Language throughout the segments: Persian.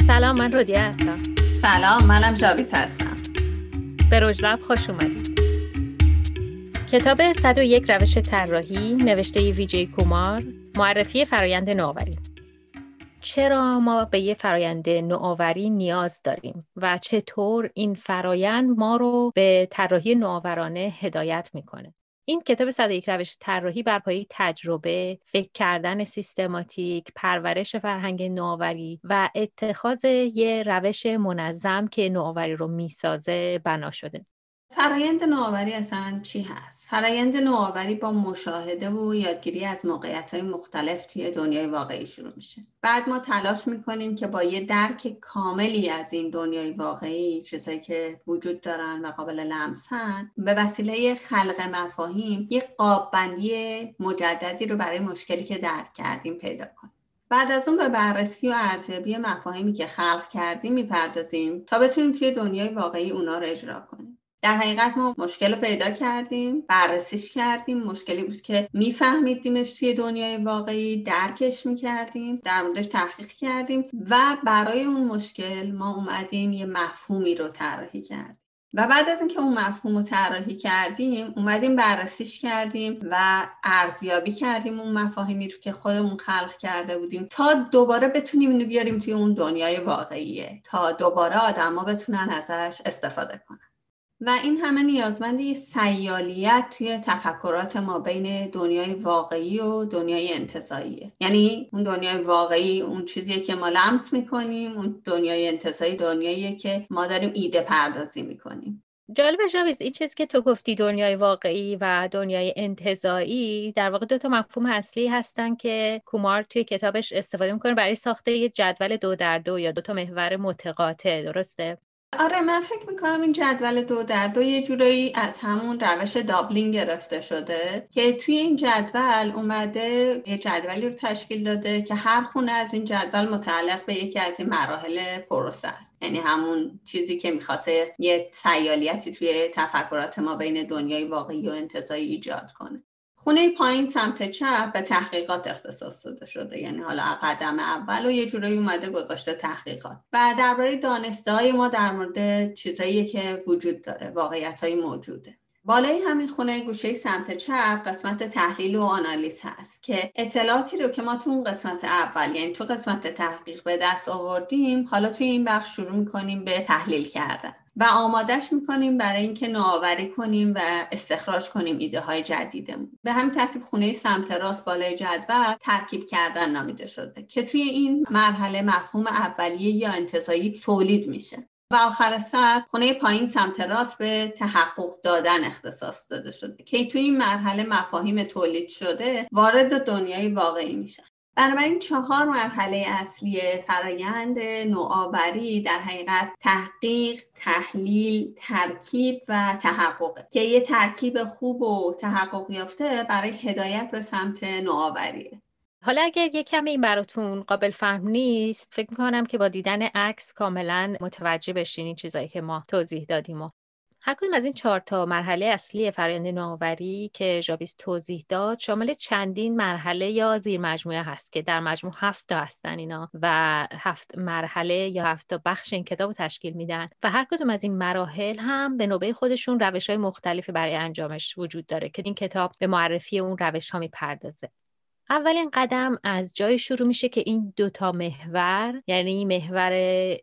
سلام من رودیه هستم. سلام منم جاویت هستم. به رجلب خوش اومدید. کتاب 101 روش طراحی نوشته ویجی کومار معرفی فرایند نوآوری. چرا ما به یه فرایند نوآوری نیاز داریم و چطور این فرایند ما رو به طراحی نوآورانه هدایت می‌کنه؟ این کتاب 101 روش طراحی بر پایه تجربه، فکر کردن سیستماتیک، پرورش فرهنگ نوآوری و اتخاذ یه روش منظم که نوآوری رو می‌سازه بنا شده. فرایند نوآوری اصلا چی هست؟ فرایند نوآوری با مشاهده و یادگیری از موقعیت های مختلف توی دنیای واقعی شروع میشه. بعد ما تلاش می‌کنیم که با یه درک کاملی از این دنیای واقعی چیزایی که وجود دارن و قابل لمسن به وسیله خلق مفاهیم یه قاب بندی مجددی رو برای مشکلی که درک کردیم پیدا کنیم. بعد از اون به بررسی و ارزیابی مفاهیمی که خلق کردیم می‌پردازیم تا بتونیم توی دنیای واقعی اونا رو اجرا کنیم. در حقیقت ما مشکل رو پیدا کردیم بررسیش کردیم. مشکلی بود که میفهمیدیمش توی دنیای واقعی درکش می‌کردیم در موردش تحقیق کردیم و برای اون مشکل ما اومدیم یه مفهومی رو طراحی کردیم. و بعد از اینکه اون مفهوم رو طراحی کردیم اومدیم بررسیش کردیم و ارزیابی کردیم اون مفاهیمی رو که خودمون خلق کرده بودیم تا دوباره بتونیم اینو بیاریم توی اون دنیای واقعیه. تا دوباره آدما بتونن ازش استفاده کنن. و این همه نیازمند یه سیالیت توی تفکرات ما بین دنیای واقعی و دنیای انتظاییه. یعنی اون دنیای واقعی اون چیزیه که ما لمس می‌کنیم اون دنیای انتظایی دنیاییه که ما داریم ایده پردازی می‌کنیم. جالب جاویز این چیزی که تو گفتی دنیای واقعی و دنیای انتظایی در واقع دو تا مفهوم اصلی هستن که کومار توی کتابش استفاده می‌کنه برای ساخته یه جدول دو در دو یا دو تا محور متقاطع درسته؟ آره من فکر می‌کنم این جدول دو در دو یه جورایی از همون روش دابلینگ گرفته شده که توی این جدول اومده یه جدولی رو تشکیل داده که هر خونه از این جدول متعلق به یکی از این مراحل پروسه است. یعنی همون چیزی که می‌خواسته یه سیالیتی توی تفکرات ما بین دنیای واقعی و انتظایی ایجاد کنه. خونه پایین سمت چپ به تحقیقات اختصاص داده شده. یعنی حالا قدم اول و یه جورایی اومده گذاشته تحقیقات. و درباره دانسته های ما در مورد چیزایی که وجود داره واقعیت های موجوده. بالای همین خونه گوشه سمت چپ قسمت تحلیل و آنالیز هست که اطلاعاتی رو که ما تو اون قسمت اول یعنی تو قسمت تحقیق به دست آوردیم حالا توی این بخش شروع می‌کنیم به تحلیل کردن. و آمادش می‌کنیم برای اینکه نوآوری کنیم و استخراج کنیم ایده های جدیدمون. به همین ترتیب خونه سمت راست بالای جدول ترکیب کردن نامیده شده که توی این مرحله مفهوم اولیه یا انتظایی تولید میشه. و آخر سر خونه پایین سمت راست به تحقق دادن اختصاص داده شده که توی این مرحله مفاهیم تولید شده وارد دنیای واقعی میشن. بنابراین چهار مرحله اصلی فرایند نوآوری در حقیقت تحقیق، تحلیل، ترکیب و تحقق. که یه ترکیب خوب و تحقق یافته برای هدایت به سمت نوآوریه. حالا اگر یه کمی این براتون قابل فهم نیست فکر می‌کنم که با دیدن عکس کاملا متوجه بشین این چیزایی که ما توضیح دادیم و هر کدوم از این چهار تا مرحله اصلی فرآیند نوآوری که ژابیس توضیح داد شامل چندین مرحله یا زیر مجموعه هست که در مجموع هفت تا هستن اینا و هفت مرحله یا هفت تا بخش این کتاب رو تشکیل میدن و هر کدوم از این مراحل هم به نوبه خودشون روش های مختلفی برای انجامش وجود داره که این کتاب به معرفی اون روش ها می‌پردازه. اولین قدم از جای شروع میشه که این دوتا محور یعنی محور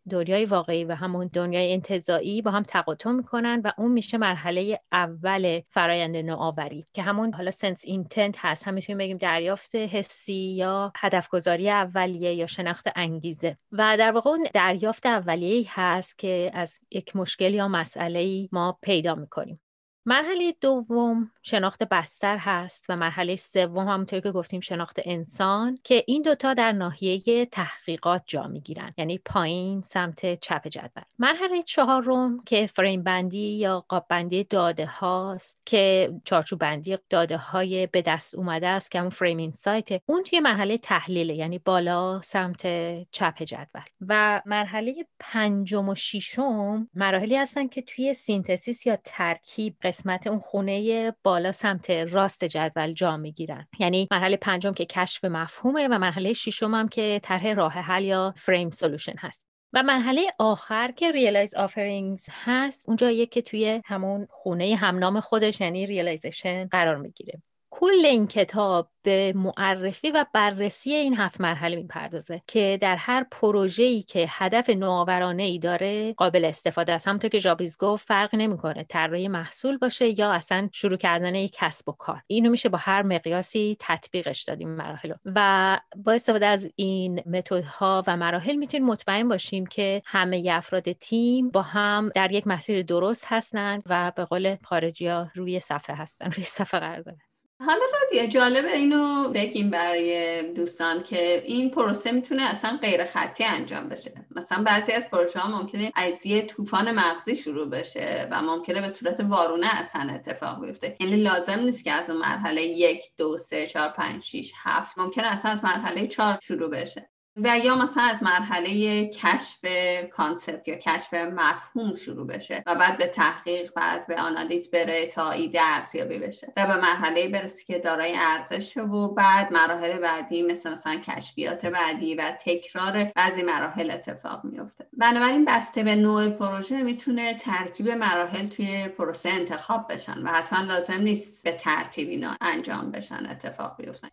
دنیای واقعی و همون دنیای انتظایی با هم تقاطع می‌کنن و اون میشه مرحله اول فرایند نوآوری که همون حالا سنس اینتنت هست. هم می‌تونیم بگیم دریافت حسی یا هدف گذاری اولیه یا شناخت انگیزه. و در واقع اون دریافت اولیه هست که از یک مشکل یا مسئله ما پیدا می‌کنیم. مرحله دوم شناخت بستر هست و مرحله سوم همونطور که گفتیم شناخت انسان که این دوتا در ناحیه تحقیقات جا می‌گیرن یعنی پایین سمت چپ جدول. مرحله چهارم که فریم بندی یا قاب بندی داده هاست که چارچوب بندی داده های به دست اومده است که همون Frame Insights اون توی مرحله تحلیل یعنی بالا سمت چپ جدول. و مرحله پنجم و ششم مراحلی هستن که توی synthesis یا ترکیب قسمت اون خونه بالا سمت راست جدول جا می‌گیرن. یعنی مرحله پنجم که کشف مفهومه و مرحله ششم هم که طرح راه حل یا Frame Solution هست. و مرحله آخر که Realize Offerings هست اونجاییه که توی همون خونه همنام خودش یعنی realization قرار می‌گیره. کل این کتاب به معرفی و بررسی این هفت مرحله می‌پردازه که در هر پروژه‌ای که هدف نوآورانه ای داره قابل استفاده است. همونطور که جابیز گفت فرق نمی‌کنه طراحی محصول باشه یا اصلا شروع کردن یک کسب و کار. اینو میشه با هر مقیاسی تطبیقش داد این مراحل و با استفاده از این متدها و مراحل می‌تونیم مطمئن باشیم که همه افراد تیم با هم در یک مسیر درست هستند و به قول خارجی ها روی صفحه هستن روی صفحه قرار دارن حالا رادیا جالبه اینو بگیم برای دوستان که این پروسه می‌تونه اصلا غیر خطی انجام بشه. مثلا بعضی از پروژه ها ممکنه از یه طوفان مغزی شروع بشه و ممکنه به صورت وارونه اصلا اتفاق بیفته. یعنی لازم نیست که از اون مرحله یک دو سه چهار پنج شیش هفت ممکنه اصلا از مرحله چهار شروع بشه. و یا مثلا از مرحله کشف concept یا کشف مفهوم شروع بشه و بعد به تحقیق بعد به آنالیز بره تا ایده ارزیابی بشه و به مرحله برسه که دارای ارزش و بعد مراحل بعدی مثل مثلا کشفیات بعدی و تکرار بعضی مراحل اتفاق میفته بنابراین بسته به نوع پروژه می‌تونه ترکیب مراحل توی پروسه انتخاب بشن و حتما لازم نیست به ترتیب اینا انجام بشن اتفاق بیفتن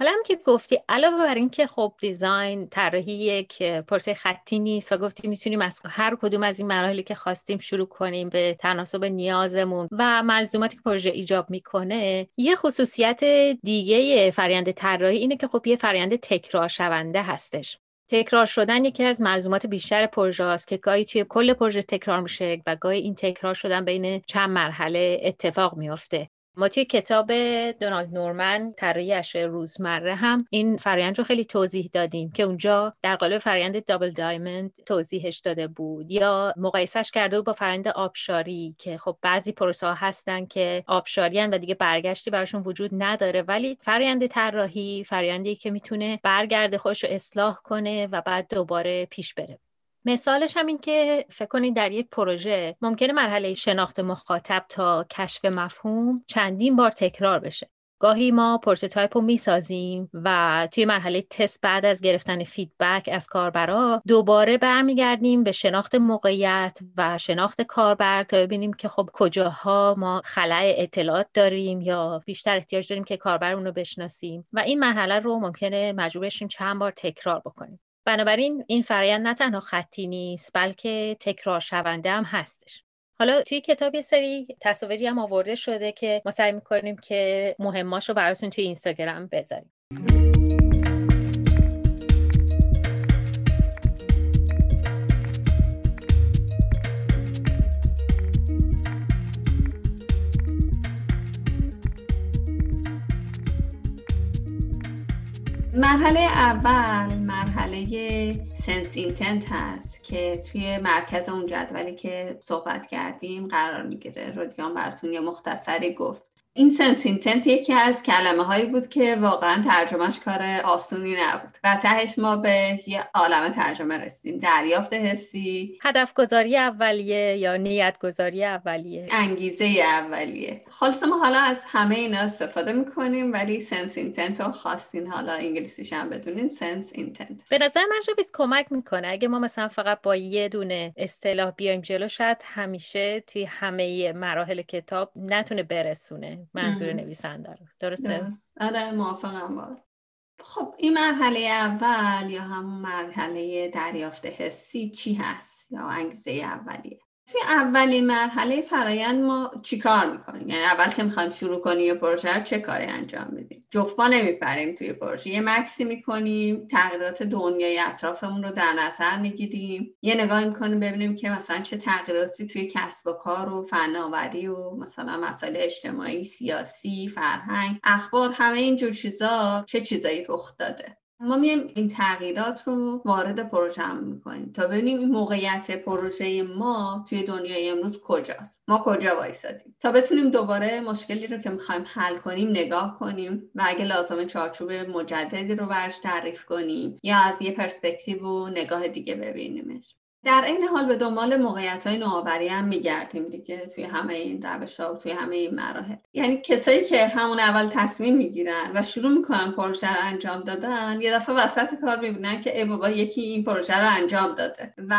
حالا هم که گفتی علاوه بر اینکه خب دیزاین طراحی یک پرسه خطی نیست و گفتی می‌تونیم از هر کدوم از این مراحلی که خواستیم شروع کنیم به تناسب نیازمون و ملزوماتی که پروژه ایجاب می‌کنه یه خصوصیت دیگه فرآیند طراحی اینه که خب یه فرآیند تکرار شونده هستش. تکرار شدن یکی از ملزومات بیشتر پروژه است که گاهی توی کل پروژه تکرار میشه و گاهی این تکرار شدن بین چند مرحله اتفاق میافته. ما توی کتاب دونالد نورمن طراحی اشیاء روزمره هم این فرایند رو خیلی توضیح دادیم که اونجا در قالب فرایند دابل دایموند توضیحش داده بود. یا مقایسش کرده بود با فرایند آبشاری که خب بعضی پروسه ها هستن که آبشاری و دیگه برگشتی براشون وجود نداره. ولی فرایند طراحی فرایندی که می‌تونه برگرده خودش رو اصلاح کنه و بعد دوباره پیش بره. مثالش هم این که فکر کنید در یک پروژه ممکنه مرحله شناخت مخاطب تا کشف مفهوم چندین بار تکرار بشه. گاهی ما prototype رو می‌سازیم و توی مرحله تست بعد از گرفتن feedback از کاربرا دوباره برمیگردیم به شناخت موقعیت و شناخت کاربر تا ببینیم که خب کجاها ما خلأ اطلاعات داریم یا بیشتر احتیاج داریم که کاربرمون رو بشناسیم. و این مرحله رو ممکنه مجبور چند بار تکرار بکنیم. بنابراین این فرایند نه تنها خطی نیست بلکه تکرار شونده هم هستش. حالا توی کتاب یه سری تصاویری هم آورده شده که ما سعی می‌کنیم که مهماش رو براتون توی اینستاگرام بذاریم. مرحله اول مرحله سنس اینتنت هست که توی مرکز اون جدولی که صحبت کردیم قرار می‌گیره. رودیان براتون یه مختصری گفت. این Sense Intent یکی از کلمه هایی بود که واقعا ترجمهش کار آسونی نبود و تهش ما به یه عالم ترجمه رسیدیم. دریافت حسی. هدف گذاری اولیه یا نیت گذاری اولیه؟ انگیزه اولیه. خالص ما حالا از همه اینا استفاده می‌کنیم ولی Sense Intent رو خواستین حالا انگلیسیش هم بدونین Sense Intent. به نظر من شبیز کمک می‌کنه. اگه ما مثلا فقط با یه دونه اصطلاح بیایم جلو شاید همیشه توی همه مراحل کتاب نتونه برسونه. منظور نویسنده رو درسته؟ درست. آره موافقم با خب این مرحله اول یا همون مرحله دریافت حسی چی هست یا انگیزه اولیه توی اولین مرحله فرایند ما چیکار می‌کنیم؟ یعنی اول که می‌خوایم شروع کنیم یه پروژه چه کاری انجام میدیم جفت ما نمیپریم توی پروژه. یه مکسی می‌کنیم تغییرات دنیای اطرافمون رو در نظر می‌گیریم. یه نگاه می‌کنیم ببینیم که مثلا چه تغییراتی توی کسب و کار و فناوری و مثلا مسائل اجتماعی سیاسی فرهنگ اخبار همه اینجور چیزا چه چیزایی رخ داده. ما میایم این تغییرات رو وارد پروژه هم می‌کنیم تا ببینیم این موقعیت پروژه ما توی دنیای امروز کجاست. ما کجا وایسادیم؟ تا بتونیم دوباره مشکلی رو که می‌خوایم حل کنیم نگاه کنیم و اگه لازم چارچوب مجددی رو برش تعریف کنیم یا از یه پرسپکتیو و نگاه دیگه ببینیمش. در این حال به دنبال موقعیت های نوآوری هم میگردیم دیگه توی همه این روش ها و توی همه این مراحل. یعنی کسایی که همون اول تصمیم می‌گیرن و شروع می‌کنن پروژه رو انجام دادن یه دفعه وسط کار می‌بینن که ای بابا یکی این پروژه رو انجام داده. و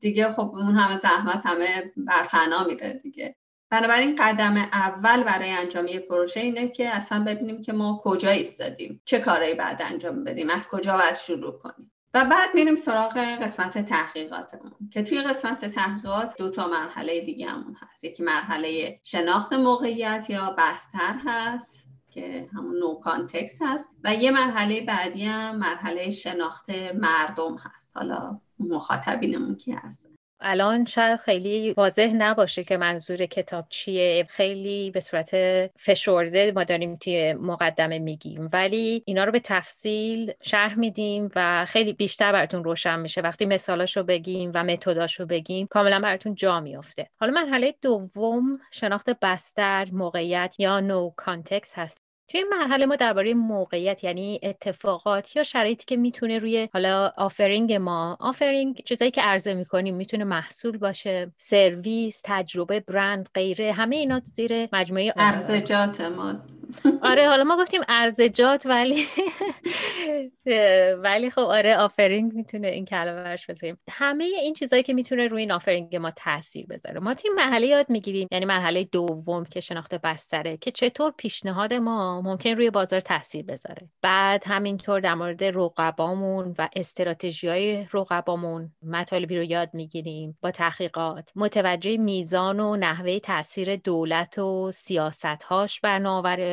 دیگه خب اون همه زحمت همه برفنا میره دیگه. بنابراین قدم اول برای انجام یه پروژه اینه که اصلا ببینیم که ما کجا ایستادیم. چه کارهایی بعد انجام بدیم؟ از کجا باید شروع کنیم؟ و بعد میریم سراغ قسمت تحقیقاتمون که توی قسمت تحقیقات دو تا مرحله دیگه همون هست. یکی مرحله شناخت موقعیت یا بستر هست که همون نو کانتکس هست. و یه مرحله بعدی هم مرحله شناخت مردم هست. حالا مخاطبینمون کی هست؟ الان شاید خیلی واضح نباشه که منظور کتاب چیه. خیلی به صورت فشرده ما داریم توی مقدمه میگیم. ولی اینا رو به تفصیل شرح میدیم و خیلی بیشتر براتون روشن میشه. وقتی مثالاشو بگیم و متداشو بگیم کاملا براتون جا میافته. حالا مرحله دوم شناخت بستر موقعیت یا know context هست. توی این مرحله ما درباره موقعیت یعنی اتفاقات یا شرایطی که می‌تونه روی حالا offering ما offering چیزایی که عرضه می‌کنیم می‌تونه محصول باشه سرویس تجربه برند غیره همه اینا زیر مجموعه عرضه‌جات ما. آره حالا ما گفتیم ارزجات ولی ولی خب آره آفرینگ می‌تونه این کلمه برش بزنیم همه این چیزهایی که می‌تونه روی این آفرینگ ما تاثیر بذاره. ما توی مرحله یاد می‌گیریم یعنی مرحله دوم که شناخت بستره که چطور پیشنهاد ما ممکن روی بازار تاثیر بذاره. بعد همینطور در مورد رقبامون و استراتژی های رقبامون مطالبی رو یاد می‌گیریم با تحقیقات. متوجه میزان و نحوه تاثیر دولت و سیاست هاش بر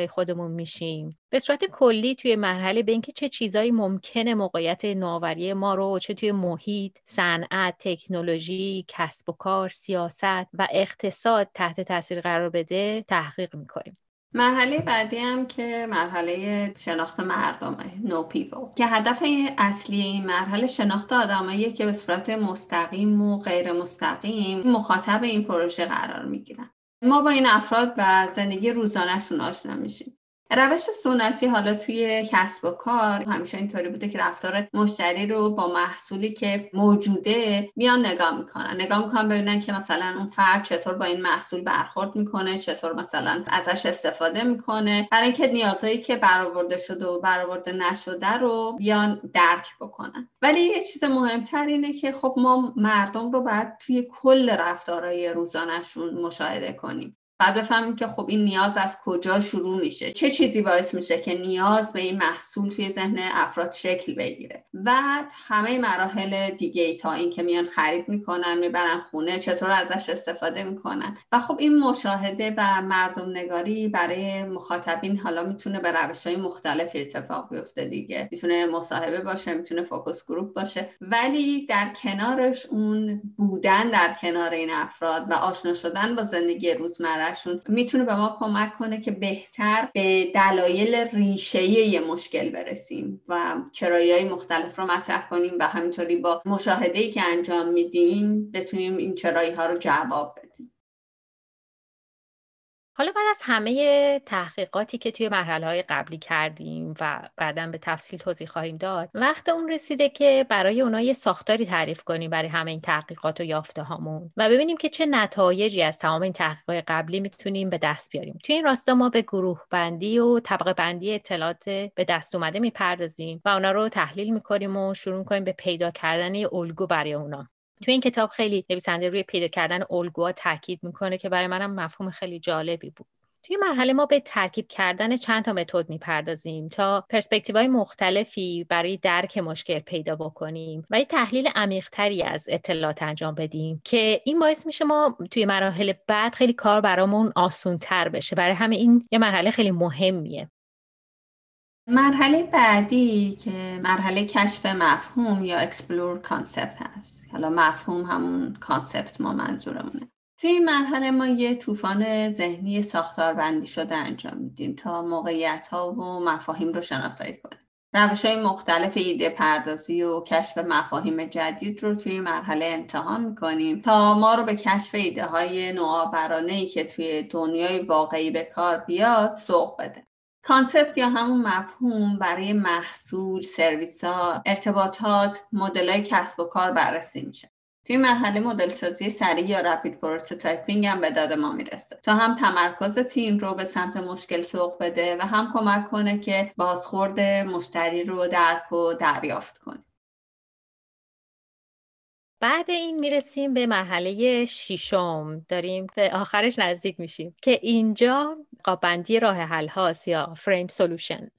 خودمون میشیم به صورت کلی توی مرحله به اینکه چه چیزایی ممکنه موقعیت نوآوری ما رو چه توی محیط، صنعت، تکنولوژی، کسب و کار، سیاست و اقتصاد تحت تاثیر قرار بده تحقیق می‌کنیم. مرحله بعدی هم که مرحله شناخت مردمه نو پیپل که هدف اصلی این مرحله شناخت آدمایی که به صورت مستقیم و غیر مستقیم مخاطب این پروژه قرار می‌گیرن ما با این افراد و زندگی روزانهشون آشنا میشیم. روش سنتی حالا توی کسب و کار همیشه اینطوری بوده که رفتار مشتری رو با محصولی که موجوده میان نگاه می‌کنن. نگاه می‌کنن ببینن که مثلا اون فرد چطور با این محصول برخورد می‌کنه چطور مثلا ازش استفاده می‌کنه. برای اینکه نیازهایی که برآورده شده و برآورده نشده رو بیان درک بکنن. ولی یه چیز مهمتر اینه که خب ما مردم رو باید توی کل رفتارهای روزانهشون مشاهده کنیم. بعد بفهمیم که خب این نیاز از کجا شروع میشه. چه چیزی باعث میشه که نیاز به این محصول توی ذهن افراد شکل بگیره؟ بعد همه مراحل دیگه تا این که میان خرید می‌کنن می‌برن خونه چطور ازش استفاده می‌کنن؟ و خب این مشاهده و مردم نگاری برای مخاطبین حالا می‌تونه به روش های مختلف اتفاق بیفته دیگه. می‌تونه مصاحبه باشه می‌تونه focus group باشه. ولی در کنارش اون بودن در کنار این افراد و آشنا شدن با زندگی روزمره می‌تونه به ما کمک کنه که بهتر به دلایل ریشه یه مشکل برسیم و چرایی های مختلف رو مطرح کنیم و همینطوری با مشاهده که انجام میدیم بتونیم این چرایی ها رو جواب بدیم. حالا بعد از همه تحقیقاتی که توی مرحله های قبلی کردیم و بعدا به تفصیل توضیح خواهیم داد وقت اون رسیده که برای اونها یه ساختاری تعریف کنیم برای همه این تحقیقات و یافته هامون و ببینیم که چه نتایجی از تمام این تحقیقات قبلی می‌تونیم به دست بیاریم. توی این راستا ما به گروه بندی و طبقه بندی اطلاعات به دست اومده می‌پردازیم و اونا رو تحلیل می‌کنیم و شروع کنیم به پیدا کردن الگو برای اونا. توی این کتاب خیلی نویسنده روی پیدا کردن الگوها تاکید می‌کنه که برای منم مفهوم خیلی جالبی بود. توی مرحله ما به ترکیب کردن چند تا متد می‌پردازیم تا های مختلفی برای درک مشکل پیدا بکنیم و یه تحلیل عمیقتری از اطلاعات انجام بدیم که این باعث میشه ما توی مراحل بعد خیلی کار برامون آسون تر بشه. برای همه این یه مرحله خیلی مهمیه. مرحله بعدی که مرحله کشف مفهوم یا explore concept هست. حالا مفهوم همون concept ما منظورمونه. توی این مرحله ما یه طوفان ذهنی ساختاربندی شده انجام میدیم تا موقعیت ها و مفاهیم رو شناسایی کنیم. روش های مختلف ایده پردازی و کشف مفاهیم جدید رو توی مرحله امتحان می‌کنیم تا ما رو به کشف ایده های نوآورانه ای که توی دنیای واقعی به کار بیاد سوق بده. concept یا همون مفهوم برای محصول، سرویس ها، ارتباطات، مدل کسب و کار بررسی میشه. توی مرحله مدل سازی سریع یا rapid prototyping هم به داد ما می‌رسه تا هم تمرکز تیم رو به سمت مشکل سوق بده و هم کمک کنه که بازخورد مشتری رو درک و دریافت کنه بعد این می‌رسیم به مرحله شیشم داریم به آخرش نزدیک میشیم که اینجا قاب‌بندی راه حل هاست یا frame solution.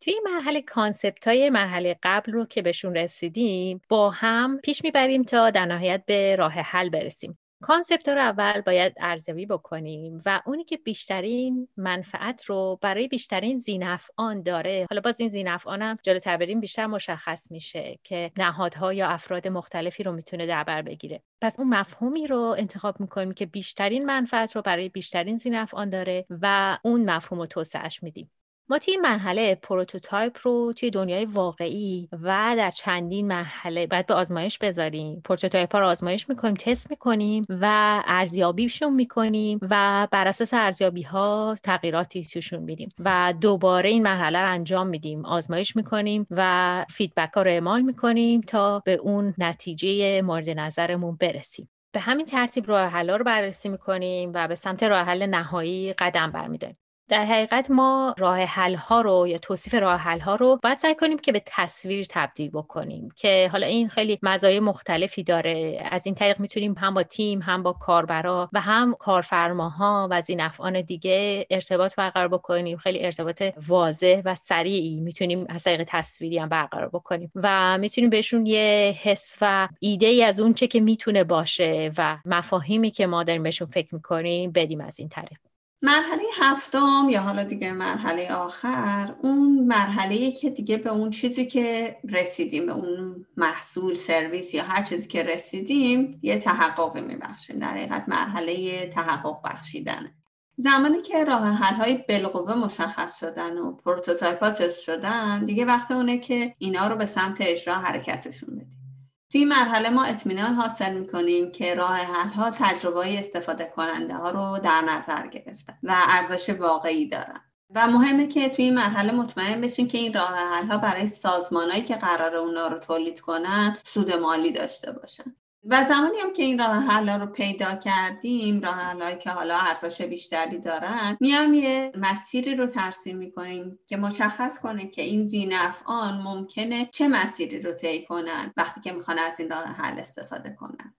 توی این مرحله concept های مرحله قبل رو که بهشون رسیدیم با هم پیش می‌بریم تا در نهایت به راه حل برسیم. concept رو اول باید ارزیابی بکنیم و اونی که بیشترین منفعت رو برای بیشترین ذینفعان داره حالا باز این ذینفعان هم جلوتر بریم بیشتر مشخص میشه که نهادها یا افراد مختلفی رو می‌تونه در بر بگیره. پس اون مفهومی رو انتخاب می‌کنیم که بیشترین منفعت رو برای بیشترین ذینفعان داره و اون مفهوم رو توسعهش میدیم. ما توی این مرحله prototype رو توی دنیای واقعی و در چندین مرحله باید به آزمایش بذاریم. prototype ها رو آزمایش می‌کنیم تست می‌کنیم و ارزیابیشون می‌کنیم و بر اساس ارزیابی ها تغییراتی توشون میدیم و دوباره این مرحله رو انجام میدیم. آزمایش می‌کنیم و feedback ها رو اعمال می‌کنیم تا به اون نتیجه مورد نظرمون برسیم. به همین ترتیب راه حل رو بررسی می‌کنیم و به سمت راه حل نهایی قدم برمیداریم. در حقیقت ما راه حل ها رو یا توصیف راه حل ها رو باید سعی کنیم که به تصویر تبدیل بکنیم که حالا این خیلی مزایای مختلفی داره. از این طریق می‌تونیم هم با تیم هم با کاربرا و هم کارفرماها و از این افعان دیگه ارتباط برقرار بکنیم. خیلی ارتباط واضح و سریعی می‌تونیم از طریق تصویری هم برقرار بکنیم و می‌تونیم بهشون یه حس و ایده ای از اون چه که می‌تونه باشه و مفاهیمی که ما داریم بهشون فکر می‌کنیم بدیم از این طریق. مرحله هفتم یا حالا دیگه مرحله آخر اون مرحله که دیگه به اون چیزی که رسیدیم به اون محصول سرویس یا هر چیزی که رسیدیم یه تحققی میبخشیم. در حقیقت مرحله تحقق بخشیدنه زمانی که راه حل های بالقوه مشخص شدن و prototype تست شدن دیگه وقت اونه که اینا رو به سمت اجرا حرکتشون توی مرحله ما اطمینان حاصل می‌کنیم که راه حل ها تجربه استفاده کننده ها رو در نظر گرفتن و ارزش واقعی دارن. و مهمه که توی این مرحله مطمئن بشیم که این راه حل ها برای سازمانهایی که قرار اونا رو تولید کنن سود مالی داشته باشن. و زمانی هم که این راه حل رو پیدا کردیم راه حل که حالا ارزش بیشتری دارن میام یه مسیری رو ترسیم می‌کنیم که مشخص کنه که این زینفعان ممکنه چه مسیری رو طی کنن وقتی که می‌خوان از این راه حل استفاده کنن.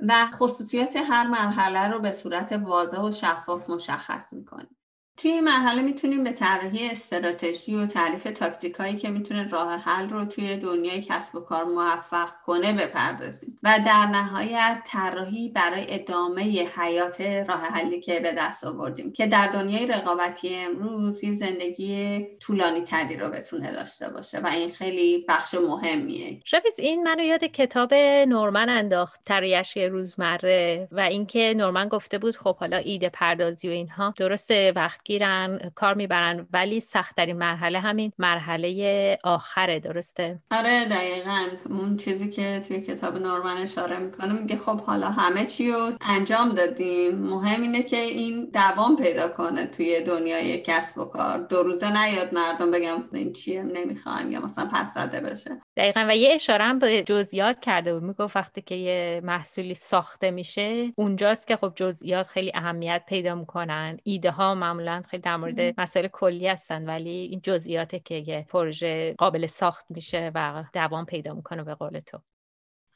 و خصوصیات هر مرحله رو به صورت واضح و شفاف مشخص می‌کنیم. توی این مرحله می‌تونیم به طراحی استراتژی و تعریف تاکتیک هایی که می‌تونه راه حل رو توی دنیای کسب و کار موفق کنه بپردازیم. و در نهایت طراحی برای ادامه حیات راه حلی که به دست آوردیم که در دنیای رقابتی امروز یه زندگی طولانی تری رو بتونه داشته باشه و این خیلی بخش مهمیه. شبیز این منو یاد کتاب نورمن انداخت طراحی روزمره و اینکه نورمن گفته بود خب حالا ایده پردازی و اینها درسته وقت گیرن کار می‌برن ولی سختترین مرحله همین مرحله آخره درسته؟ آره دقیقا. اون چیزی که توی کتاب نورمن اشاره می‌کنه میگه خب حالا همه چی رو انجام دادیم. مهم اینه که این دوام پیدا کنه توی دنیای کسب و کار. دو روزه نیاد مردم بگم این چیه نمی‌خوان یا مثلا پس زده بشه. دقیقا. و یه اشاره هم به جزئیات کرده بود. می‌گفت وقتی که یه محصولی ساخته میشه اونجاست که خب جزئیات خیلی اهمیت پیدا می‌کنن. ایده ها معمولا خیلی در مورد مسائل کلی هستن ولی این جزئیاته که یه پروژه قابل ساخت میشه و دوام پیدا می‌کنه به قول تو.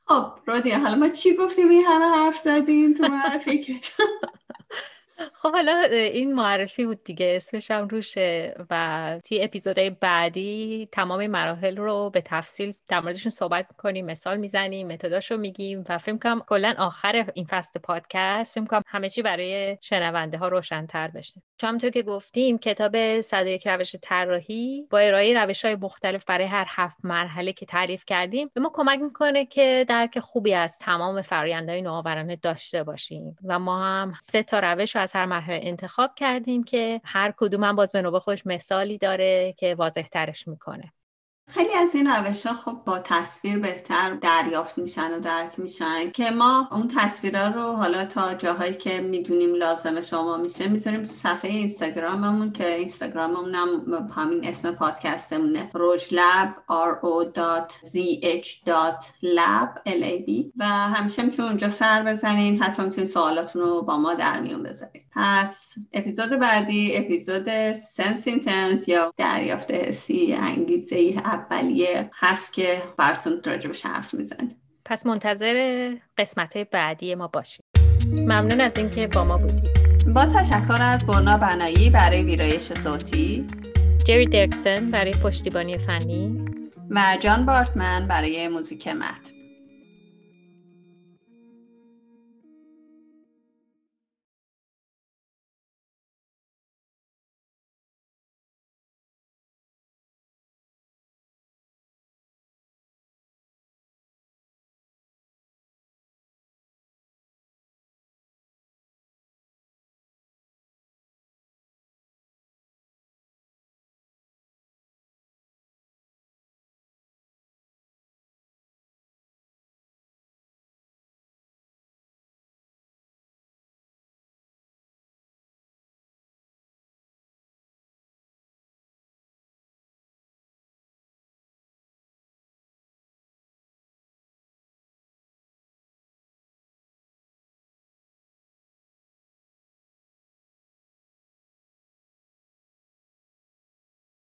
خب رادیا حالا ما چی گفتیم؟ این همه حرف زدیم تو معرفی خب حالا این معرفی بود دیگه. اسمش هم روشه و توی اپیزودهای بعدی تمام مراحل رو به تفصیل در موردشون صحبت می‌کنیم مثال می‌زنیم متداش رو میگیم و فکر کنم کلا آخر این فست پادکست فکر کنم همه چی برای شنونده ها روشنتر بشه. چون همونطور که گفتیم کتاب 101 روش طراحی با ارائه روش های مختلف برای هر هفت مرحله که تعریف کردیم به ما کمک می‌کنه که درک خوبی از تمام فرآیندهای نوآورانه داشته باشیم. و ما هم سه تا روش از هر مرحله انتخاب کردیم که هر کدوم هم باز به نوبه خوش مثالی داره که واضح ترش می‌کنه. خیلی از این روش ها خب با تصویر بهتر دریافت میشن و درک میشن که ما اون تصویرها رو حالا تا جاهایی که می‌دونیم لازم شما میشه می‌ذاریم صفحه اینستاگراممون که اینستاگراممون هم همین اسم پادکستمونه. روجلب r o lab و همیشه می‌تونید اونجا سر بزنین حتی می‌تونید سوالاتون رو با ما در میون بذارید پس اپیزود بعدی اپیزود سنس اینتنس یا دریافت حسی انگیزه اولیه هست که براتون راجبش حرف می‌زنیم. پس منتظر قسمت بعدی ما باشید ممنون از اینکه با ما بودید. با تشکر از برنا بنایی برای ویرایش صوتی. جری درکسن برای پشتیبانی فنی. و جان بارتمن برای موزیک متن.